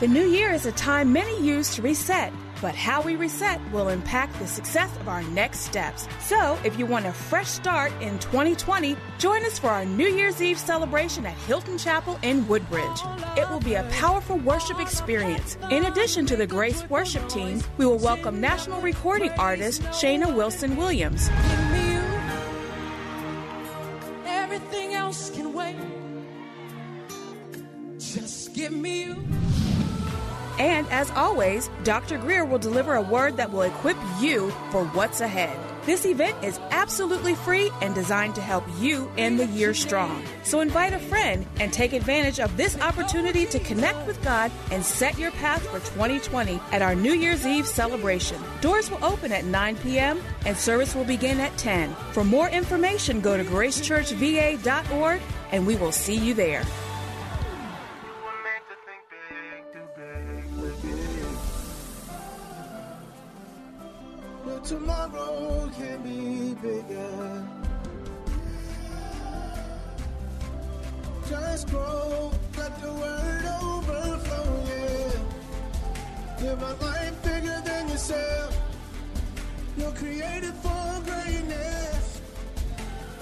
The new year is a time many use to reset, but how we reset will impact the success of our next steps. So, if you want a fresh start in 2020, join us for our New Year's Eve celebration at Hylton Chapel in Woodbridge. It will be a powerful worship experience. In addition to the Grace Worship Team, we will welcome national recording artist Shayna Wilson Williams. Everything else can wait. Just give me you. And as always, Dr. Grier will deliver a word that will equip you for what's ahead. This event is absolutely free and designed to help you end the year strong. So invite a friend and take advantage of this opportunity to connect with God and set your path for 2020 at our New Year's Eve celebration. Doors will open at 9 p.m. and service will begin at 10. For more information, go to gracechurchva.org and we will see you there. Tomorrow can be bigger. Just grow, let the word overflow, yeah. Live a life bigger than yourself. You're created for greatness.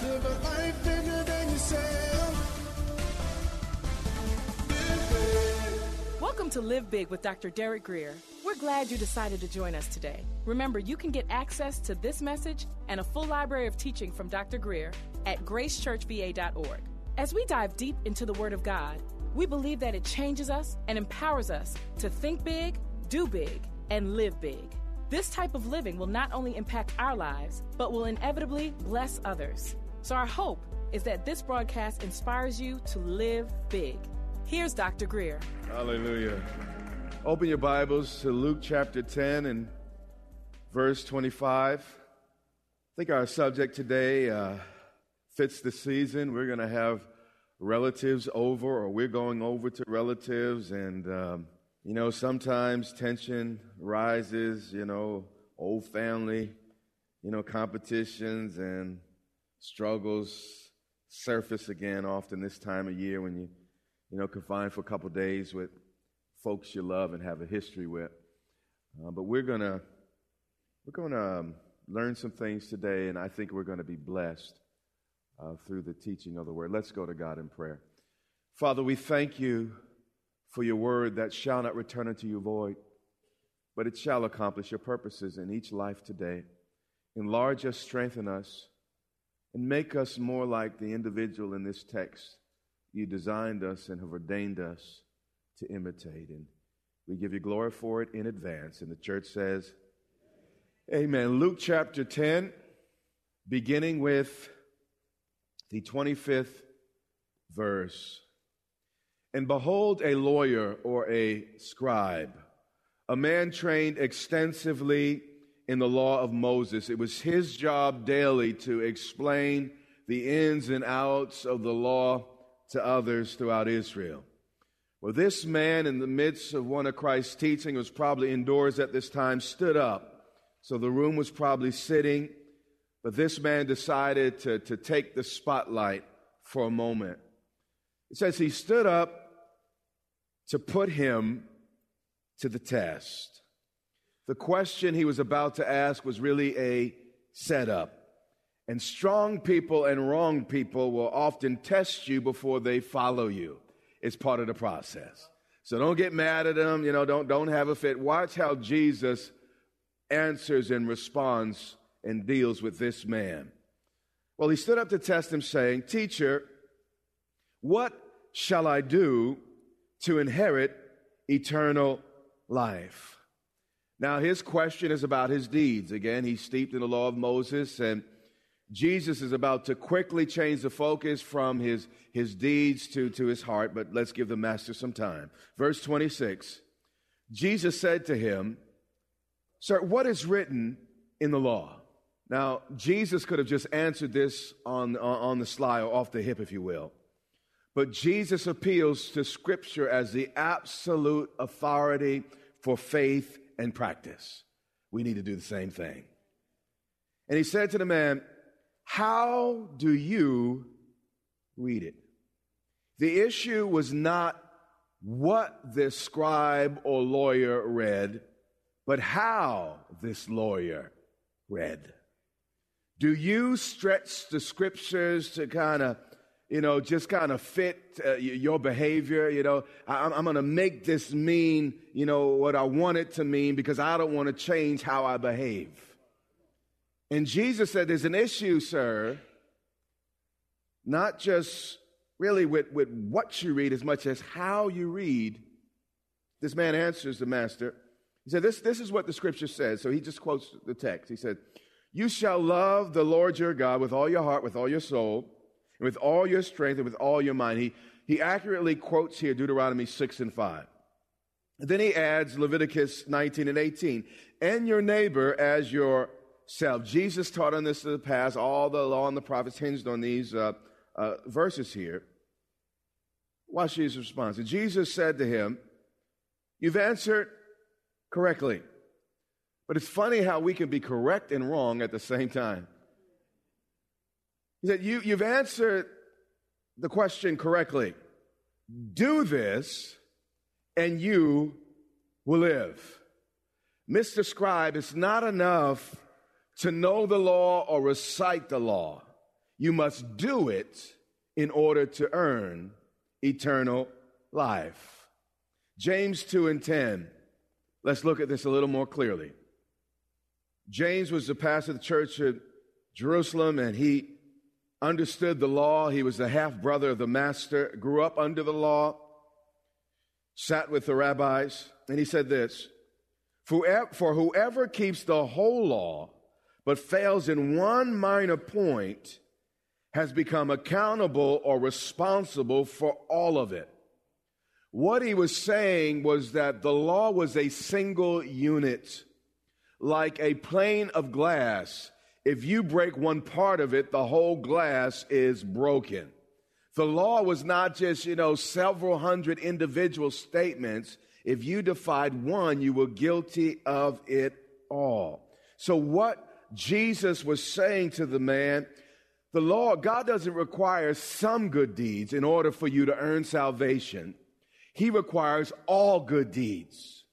Live a life bigger than yourself. Welcome to Live Big with Dr. Derek Grier. Glad you decided to join us today. Remember, you can get access to this message and a full library of teaching from Dr. Grier at gracechurchva.org. As we dive deep into the Word of God, we believe that it changes us and empowers us to think big, do big, and live big. This type of living will not only impact our lives, but will inevitably bless others. So, our hope is that this broadcast inspires you to live big. Here's Dr. Grier. Hallelujah. Open your Bibles to Luke chapter 10 and verse 25. I think our subject today uh, fits the season. We're going to have relatives over, or we're going over to relatives, and um, you know, sometimes tension rises, you know, old family, you know, competitions and struggles surface again often this time of year when you, you know, confined for a couple days with folks you love and have a history with. Uh, but we're gonna we're gonna um, learn some things today, and I think we're going to be blessed uh, through the teaching of the word. Let's go to God in prayer. Father, we thank you for your word that shall not return unto you void, but it shall accomplish your purposes in each life today. Enlarge us, strengthen us, and make us more like the individual in this text you designed us and have ordained us to imitate. And we give you glory for it in advance. And the church says, Amen. Luke chapter 10, beginning with the 25th verse. And behold, a lawyer or a scribe, a man trained extensively in the law of Moses. It was his job daily to explain the ins and outs of the law to others throughout Israel. Well, this man, in the midst of one of Christ's teaching, was probably indoors at this time, stood up. So the room was probably sitting, but this man decided to, to take the spotlight for a moment. It says he stood up to put him to the test. The question he was about to ask was really a setup. And strong people and wrong people will often test you before they follow you. It's part of the process. So don't get mad at them, you know, don't, don't have a fit. Watch how Jesus answers and responds and deals with this man. Well, he stood up to test him, saying, Teacher, what shall I do to inherit eternal life? Now, his question is about his deeds. Again, he's steeped in the law of Moses, and Jesus is about to quickly change the focus from his, his deeds to, to his heart, but let's give the master some time. Verse 26 Jesus said to him, Sir, what is written in the law? Now, Jesus could have just answered this on, on the sly or off the hip, if you will. But Jesus appeals to Scripture as the absolute authority for faith and practice. We need to do the same thing. And he said to the man, How do you read it? The issue was not what this scribe or lawyer read, but how this lawyer read. Do you stretch the scriptures to kind of you know, just kind of fit uh, your behavior. You know, I, I'm going to make this mean, you know, what I want it to mean because I don't want to change how I behave. And Jesus said, There's an issue, sir, not just really with, with what you read as much as how you read. This man answers the master. He said, this, this is what the scripture says. So he just quotes the text. He said, You shall love the Lord your God with all your heart, with all your soul and with all your strength and with all your mind. He, he accurately quotes here Deuteronomy 6 and 5. And then he adds Leviticus 19 and 18, and your neighbor as yourself. Jesus taught on this in the past. All the law and the prophets hinged on these uh, uh, verses here. Watch Jesus' response. And Jesus said to him, You've answered correctly. But it's funny how we can be correct and wrong at the same time. He said, you, You've answered the question correctly. Do this, and you will live. Mr. Scribe, it's not enough to know the law or recite the law. You must do it in order to earn eternal life. James 2 and 10. Let's look at this a little more clearly. James was the pastor of the church at Jerusalem, and he understood the law. He was the half brother of the master, grew up under the law, sat with the rabbis, and he said this For whoever keeps the whole law but fails in one minor point has become accountable or responsible for all of it. What he was saying was that the law was a single unit, like a plane of glass if you break one part of it, the whole glass is broken. The law was not just, you know, several hundred individual statements. If you defied one, you were guilty of it all. So, what Jesus was saying to the man, the law, God doesn't require some good deeds in order for you to earn salvation. He requires all good deeds.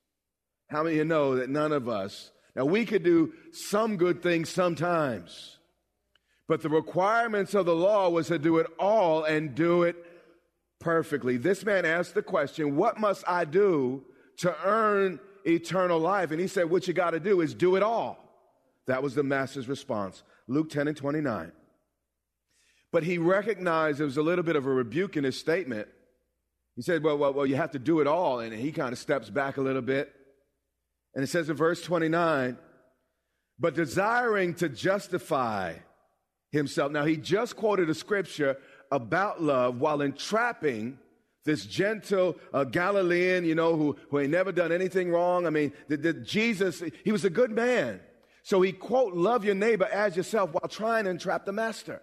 How many of you know that none of us now, we could do some good things sometimes, but the requirements of the law was to do it all and do it perfectly. This man asked the question, What must I do to earn eternal life? And he said, What you got to do is do it all. That was the master's response. Luke 10 and 29. But he recognized there was a little bit of a rebuke in his statement. He said, Well, well, well you have to do it all. And he kind of steps back a little bit. And it says in verse 29, but desiring to justify himself. Now, he just quoted a scripture about love while entrapping this gentle uh, Galilean, you know, who, who ain't never done anything wrong. I mean, the, the Jesus, he was a good man. So he quote, love your neighbor as yourself while trying to entrap the master.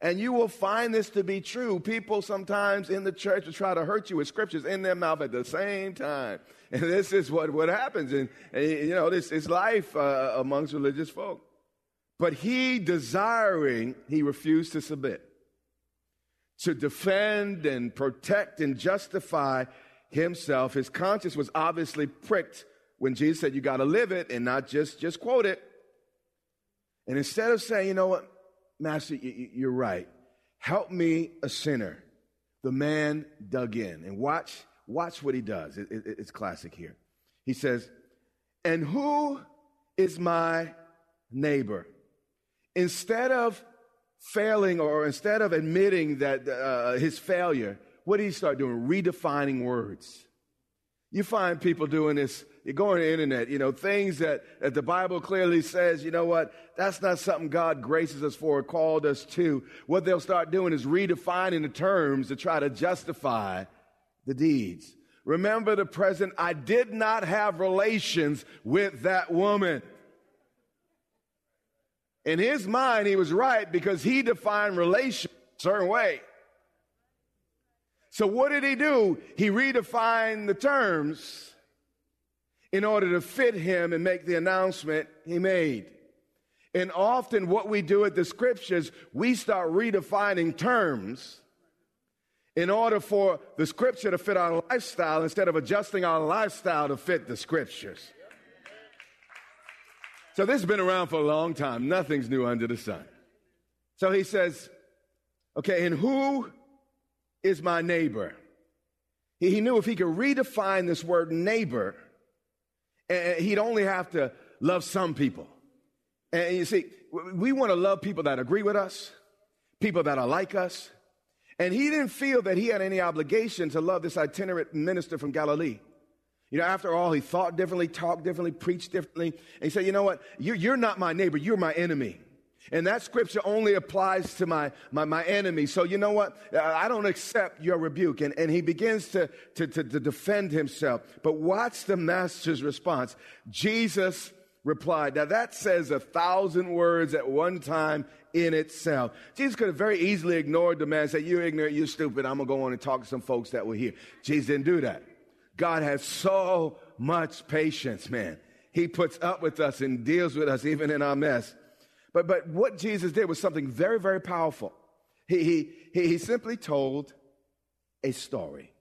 And you will find this to be true. People sometimes in the church will try to hurt you with scriptures in their mouth at the same time. And this is what, what happens. And, and you know, this is life uh, amongst religious folk. But he desiring, he refused to submit. To defend and protect and justify himself. His conscience was obviously pricked when Jesus said, you got to live it and not just, just quote it. And instead of saying, you know what, Master, you're right. Help me, a sinner. The man dug in. And watch, watch what he does. it's classic here. He says, And who is my neighbor? Instead of failing or instead of admitting that uh, his failure, what did he start doing? Redefining words. You find people doing this you go on the internet, you know, things that, that the Bible clearly says, you know what, that's not something God graces us for or called us to. What they'll start doing is redefining the terms to try to justify the deeds. Remember the present, I did not have relations with that woman. In his mind, he was right because he defined relation a certain way. So what did he do? He redefined the terms in order to fit him and make the announcement he made. And often what we do at the scriptures, we start redefining terms in order for the scripture to fit our lifestyle instead of adjusting our lifestyle to fit the scriptures. So this has been around for a long time. Nothing's new under the sun. So he says, okay, and who is my neighbor? He, he knew if he could redefine this word neighbor, and he'd only have to love some people. And you see, we want to love people that agree with us, people that are like us. And he didn't feel that he had any obligation to love this itinerant minister from Galilee. You know, after all, he thought differently, talked differently, preached differently. And he said, you know what? You're, you're not my neighbor. You're my enemy. And that scripture only applies to my, my, my enemy. So you know what? Uh, I don't accept your rebuke. And, and he begins to, to, to, to defend himself. But watch the master's response. Jesus replied. Now that says a thousand words at one time in itself. Jesus could have very easily ignored the man and said, you're ignorant, you're stupid. I'm going to go on and talk to some folks that were here. Jesus didn't do that. God has so much patience, man. He puts up with us and deals with us even in our mess. But, but what Jesus did was something very, very powerful. He, he, he simply told a story.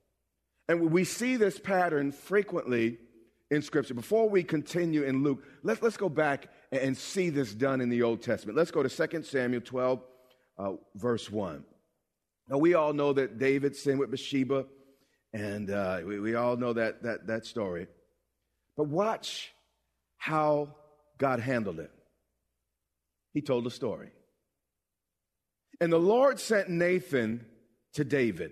And we see this pattern frequently in Scripture. Before we continue in Luke, let's, let's go back and see this done in the Old Testament. Let's go to 2 Samuel 12, uh, verse 1. Now, we all know that David sinned with Bathsheba. And uh, we, we all know that, that, that story. But watch how God handled it. He told a story. And the Lord sent Nathan to David.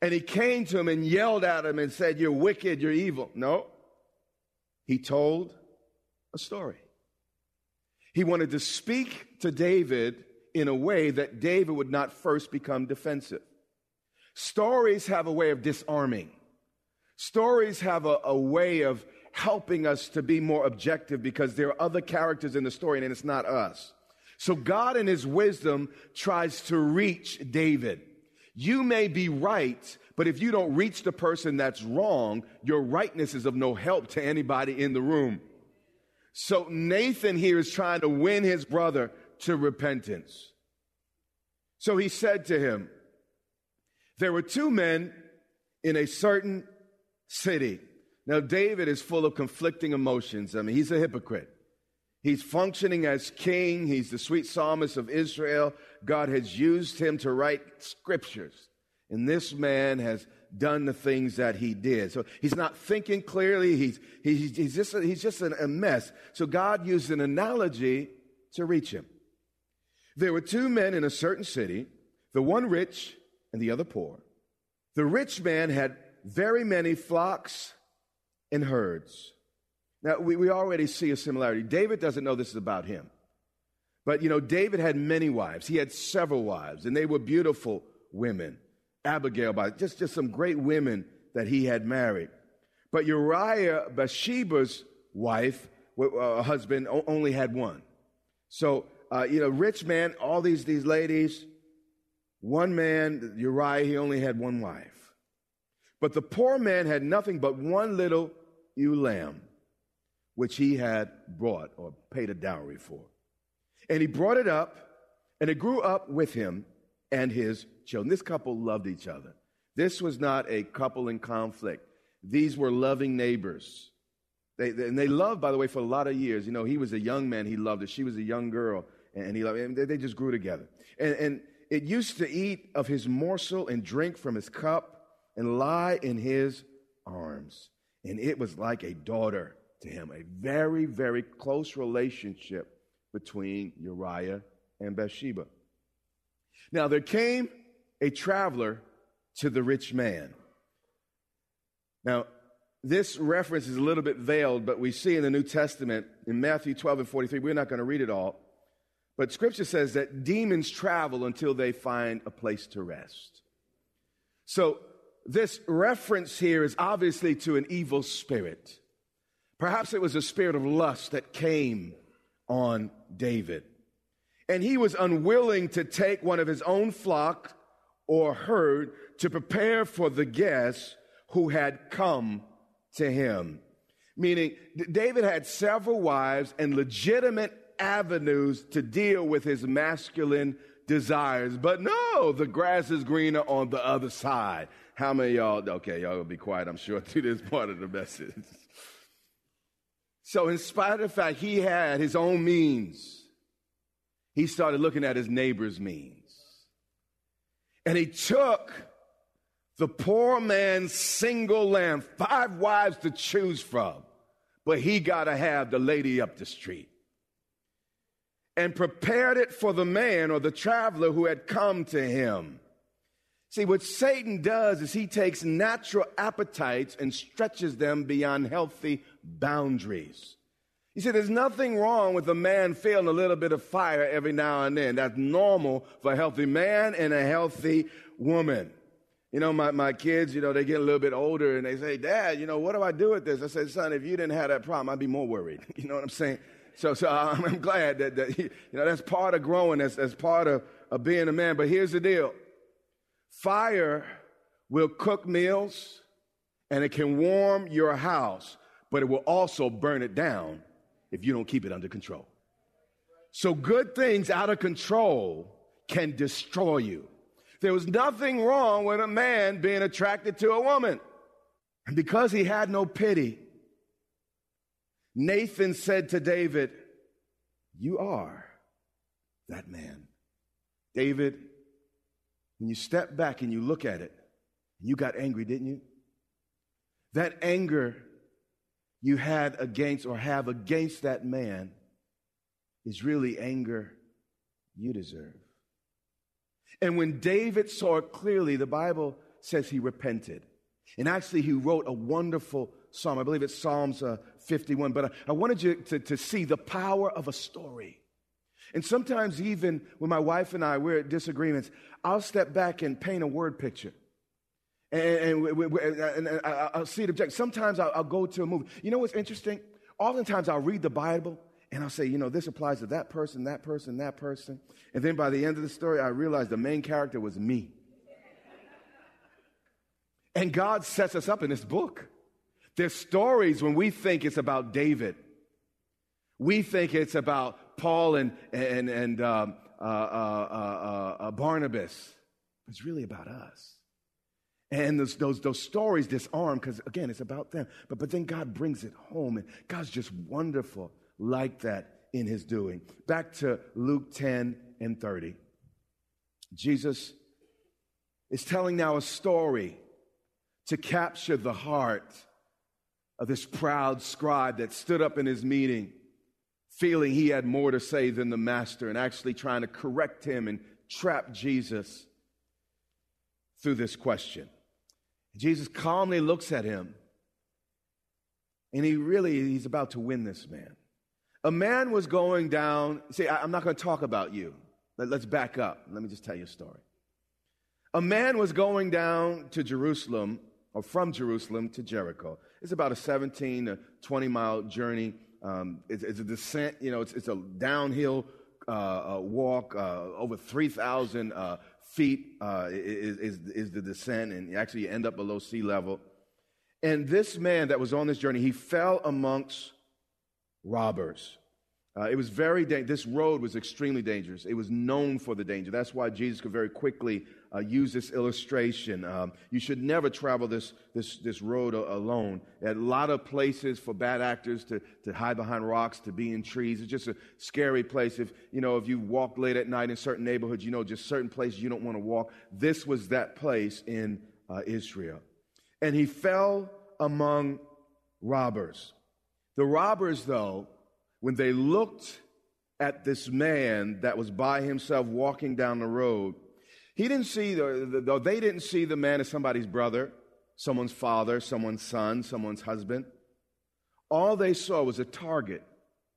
And he came to him and yelled at him and said, You're wicked, you're evil. No. He told a story. He wanted to speak to David in a way that David would not first become defensive. Stories have a way of disarming. Stories have a, a, way of helping us to be more objective because there are other characters in the story and it's not us. So God in his wisdom tries to reach David. You may be right, but if you don't reach the person that's wrong, your rightness is of no help to anybody in the room. So Nathan here is trying to win his brother to repentance. So he said to him, there were two men in a certain city. Now, David is full of conflicting emotions. I mean, he's a hypocrite. He's functioning as king. He's the sweet psalmist of Israel. God has used him to write scriptures. And this man has done the things that he did. So he's not thinking clearly. He's, he's, he's just, he's just a mess. So God used an analogy to reach him. There were two men in a certain city, the one rich and the other poor. The rich man had very many flocks and herds. Now, we, we already see a similarity. David doesn't know this is about him. But, you know, David had many wives. He had several wives, and they were beautiful women. Abigail, by just, just some great women that he had married. But Uriah, Bathsheba's wife, uh, husband, only had one. So, uh, you know, rich man, all these, these ladies, one man, Uriah, he only had one wife. But the poor man had nothing but one little ewe lamb, which he had brought or paid a dowry for. And he brought it up, and it grew up with him and his children. This couple loved each other. This was not a couple in conflict. These were loving neighbors. They, they, and they loved, by the way, for a lot of years. You know, he was a young man, he loved her. She was a young girl, and he loved. And they, they just grew together. And, and it used to eat of his morsel and drink from his cup and lie in his arms. And it was like a daughter to him, a very, very close relationship between Uriah and Bathsheba. Now, there came a traveler to the rich man. Now, this reference is a little bit veiled, but we see in the New Testament, in Matthew 12 and 43, we're not going to read it all, but scripture says that demons travel until they find a place to rest. So, this reference here is obviously to an evil spirit. Perhaps it was a spirit of lust that came on David. And he was unwilling to take one of his own flock or herd to prepare for the guests who had come to him. Meaning, David had several wives and legitimate avenues to deal with his masculine desires. But no, the grass is greener on the other side. How many y'all, okay, y'all will be quiet, I'm sure, to this part of the message. So, in spite of the fact he had his own means, he started looking at his neighbor's means. And he took the poor man's single lamb, five wives to choose from, but he got to have the lady up the street. And prepared it for the man or the traveler who had come to him. See, what Satan does is he takes natural appetites and stretches them beyond healthy boundaries. You see, there's nothing wrong with a man feeling a little bit of fire every now and then. That's normal for a healthy man and a healthy woman. You know, my, my kids, you know, they get a little bit older and they say, Dad, you know, what do I do with this? I said, Son, if you didn't have that problem, I'd be more worried. You know what I'm saying? So, so I'm, uh, I'm glad that, that, you know, that's part of growing, that's, that's part of, of being a man. But here's the deal fire will cook meals and it can warm your house, but it will also burn it down if you don't keep it under control. So, good things out of control can destroy you. There was nothing wrong with a man being attracted to a woman. And because he had no pity, Nathan said to David, You are that man. David, when you step back and you look at it, and you got angry, didn't you? That anger you had against or have against that man is really anger you deserve. And when David saw it clearly, the Bible says he repented. And actually, he wrote a wonderful psalm. I believe it's Psalms uh, 51. But I, I wanted you to, to see the power of a story. And sometimes, even when my wife and I, we're at disagreements, I'll step back and paint a word picture. And, and, we, and I'll see it object. Sometimes I'll, I'll go to a movie. You know what's interesting? Oftentimes I'll read the Bible and I'll say, you know, this applies to that person, that person, that person. And then by the end of the story, I realized the main character was me. And God sets us up in this book. There's stories when we think it's about David. We think it's about Paul and, and, and um, uh, uh, uh, uh Barnabas. It's really about us. And those, those, those stories disarm because, again, it's about them. But, but then God brings it home, and God's just wonderful like that in his doing. Back to Luke 10 and 30. Jesus is telling now a story to capture the heart of this proud scribe that stood up in his meeting, feeling he had more to say than the master, and actually trying to correct him and trap Jesus through this question. Jesus calmly looks at him, and he really he's about to win this man. A man was going down. See, I, am not going to talk about you. Let, let's back up. Let me just tell you a story. A man was going down to Jerusalem, or from Jerusalem to Jericho. It's about a 17 to 20 mile journey. Um, it's, it's, a descent, you know, it's, it's a downhill uh, uh, walk. Uh, over 3,000 uh, feet uh, is, is, is the descent, and actually you end up below sea level. And this man that was on this journey, he fell amongst robbers. Uh, it was very da- this road was extremely dangerous. It was known for the danger. That's why Jesus could very quickly uh, use this illustration. Um, you should never travel this this this road a- alone. A lot of places for bad actors to to hide behind rocks, to be in trees. It's just a scary place. If you know if you walk late at night in certain neighborhoods, you know just certain places you don't want to walk. This was that place in uh, Israel, and he fell among robbers. The robbers, though, when they looked at this man that was by himself walking down the road, he didn't see the, the, they didn't see the man as somebody's brother. someone's father, someone's son, someone's husband. All they saw was a target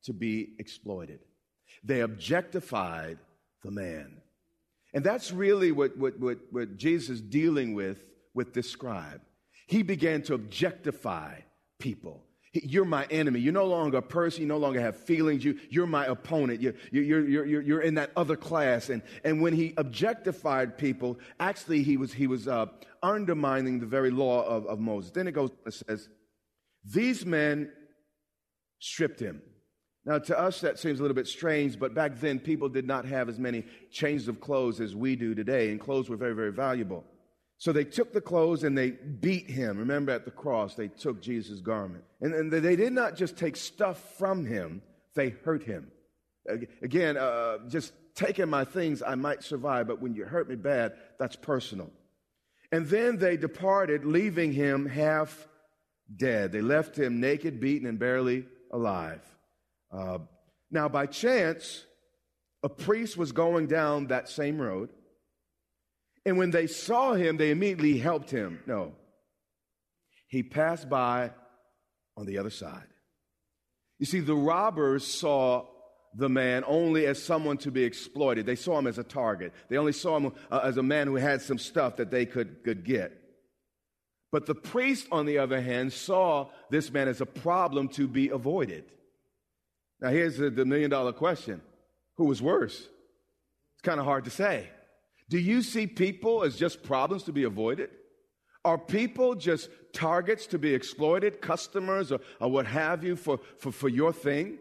to be exploited. They objectified the man. And that's really what, what, what, what Jesus is dealing with with this scribe. He began to objectify people. You're my enemy. You're no longer a person. You no longer have feelings. You, you're my opponent. You're, you're, you're, you're, in that other class. And, and when he objectified people, actually, he was, he was uh, undermining the very law of, of Moses. Then it goes and says, These men stripped him. Now, to us, that seems a little bit strange, but back then, people did not have as many changes of clothes as we do today, and clothes were very, very valuable. So they took the clothes and they beat him. Remember at the cross, they took Jesus' garment. And, and they did not just take stuff from him, they hurt him. Again, uh, just taking my things, I might survive, but when you hurt me bad, that's personal. And then they departed, leaving him half dead. They left him naked, beaten, and barely alive. Uh, now, by chance, a priest was going down that same road and when they saw him, they immediately helped him. No. He passed by on the other side. You see, the robbers saw the man only as someone to be exploited. They saw him as a target. They only saw him uh, as a man who had some stuff that they could, could get. But the priest, on the other hand, saw this man as a problem to be avoided. Now, here's the, the million dollar question Who was worse? It's kind of hard to say. Do you see people as just problems to be avoided? Are people just targets to be exploited, customers or, or what have you for, for, for your thing?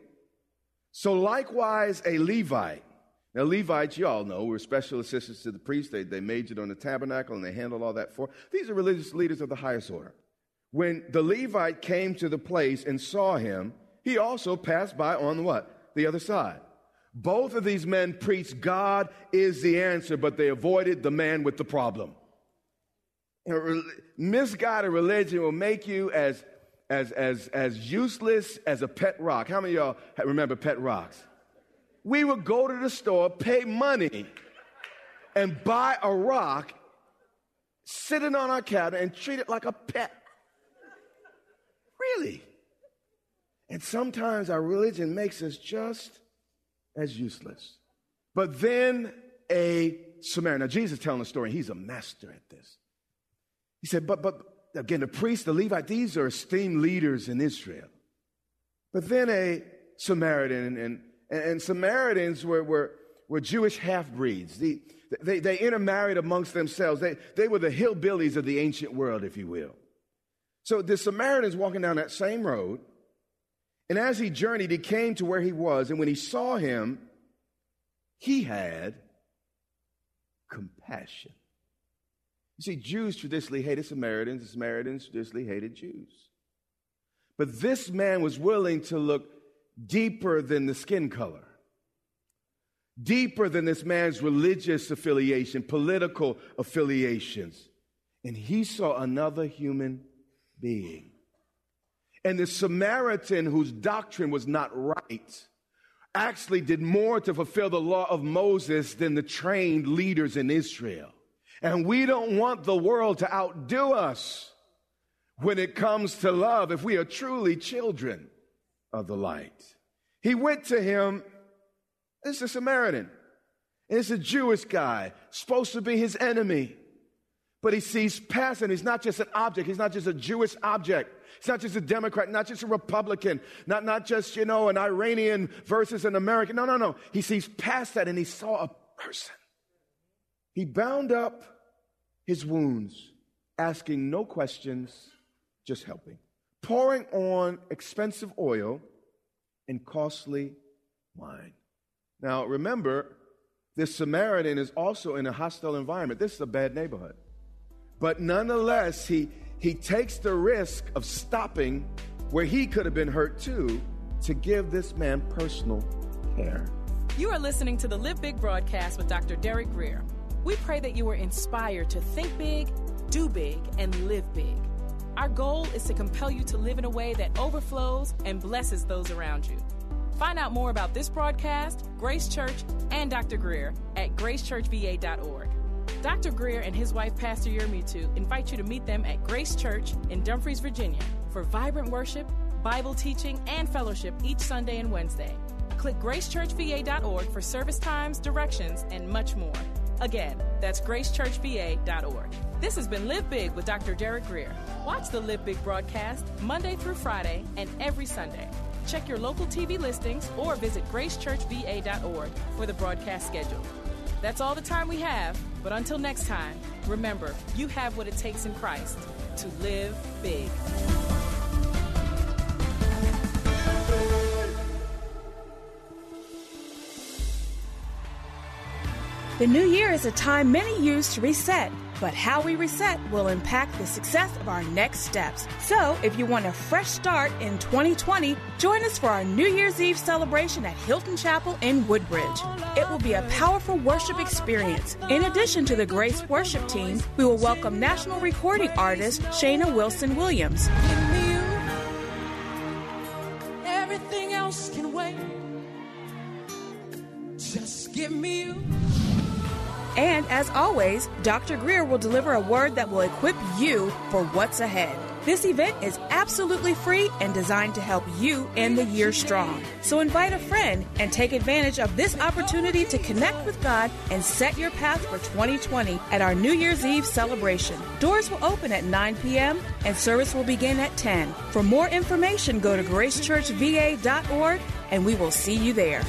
So, likewise, a Levite. Now, Levites, you all know, were special assistants to the priest. They, they majored on the tabernacle and they handled all that for. These are religious leaders of the highest order. When the Levite came to the place and saw him, he also passed by on what? The other side. Both of these men preached God is the answer, but they avoided the man with the problem. Misguided religion will make you as, as, as, as useless as a pet rock. How many of y'all remember pet rocks? We would go to the store, pay money, and buy a rock, sit it on our cabinet, and treat it like a pet. Really? And sometimes our religion makes us just as useless. But then a Samaritan. Now, Jesus is telling the story, he's a master at this. He said, but, but again, the priest, the Levite, these are esteemed leaders in Israel. But then a Samaritan, and, and, and Samaritans were, were, were Jewish half breeds. The, they, they intermarried amongst themselves. They, they were the hillbillies of the ancient world, if you will. So the Samaritan's walking down that same road, and as he journeyed, he came to where he was, and when he saw him, he had compassion. You see, Jews traditionally hated Samaritans, and Samaritans traditionally hated Jews. But this man was willing to look deeper than the skin color, deeper than this man's religious affiliation, political affiliations. And he saw another human being. And the Samaritan, whose doctrine was not right, actually did more to fulfill the law of Moses than the trained leaders in Israel. And we don't want the world to outdo us when it comes to love if we are truly children of the light. He went to him, it's a Samaritan. It's a Jewish guy, supposed to be his enemy. But he sees past, and he's not just an object, he's not just a Jewish object. He's not just a Democrat, not just a Republican, not, not just, you know, an Iranian versus an American. No, no, no. He sees past that and he saw a person. He bound up his wounds, asking no questions, just helping, pouring on expensive oil and costly wine. Now, remember, this Samaritan is also in a hostile environment. This is a bad neighborhood. But nonetheless, he, he takes the risk of stopping where he could have been hurt too to give this man personal care. You are listening to the Live Big broadcast with Dr. Derek Grier. We pray that you are inspired to think big, do big, and live big. Our goal is to compel you to live in a way that overflows and blesses those around you. Find out more about this broadcast, Grace Church, and Dr. Grier at gracechurchva.org. Dr. Grier and his wife, Pastor Yermutu, invite you to meet them at Grace Church in Dumfries, Virginia, for vibrant worship, Bible teaching, and fellowship each Sunday and Wednesday. Click gracechurchva.org for service times, directions, and much more. Again, that's gracechurchva.org. This has been Live Big with Dr. Derek Grier. Watch the Live Big broadcast Monday through Friday and every Sunday. Check your local TV listings or visit gracechurchva.org for the broadcast schedule. That's all the time we have, but until next time, remember, you have what it takes in Christ to live big. The new year is a time many use to reset, but how we reset will impact the success of our next steps. So, if you want a fresh start in 2020, join us for our New Year's Eve celebration at Hylton Chapel in Woodbridge. It will be a powerful worship experience. In addition to the Grace Worship Team, we will welcome national recording artist Shayna Wilson Williams. Everything else can wait. Just give me you. And as always, Dr. Grier will deliver a word that will equip you for what's ahead. This event is absolutely free and designed to help you end the year strong. So invite a friend and take advantage of this opportunity to connect with God and set your path for 2020 at our New Year's Eve celebration. Doors will open at 9 p.m. and service will begin at 10. For more information, go to gracechurchva.org and we will see you there.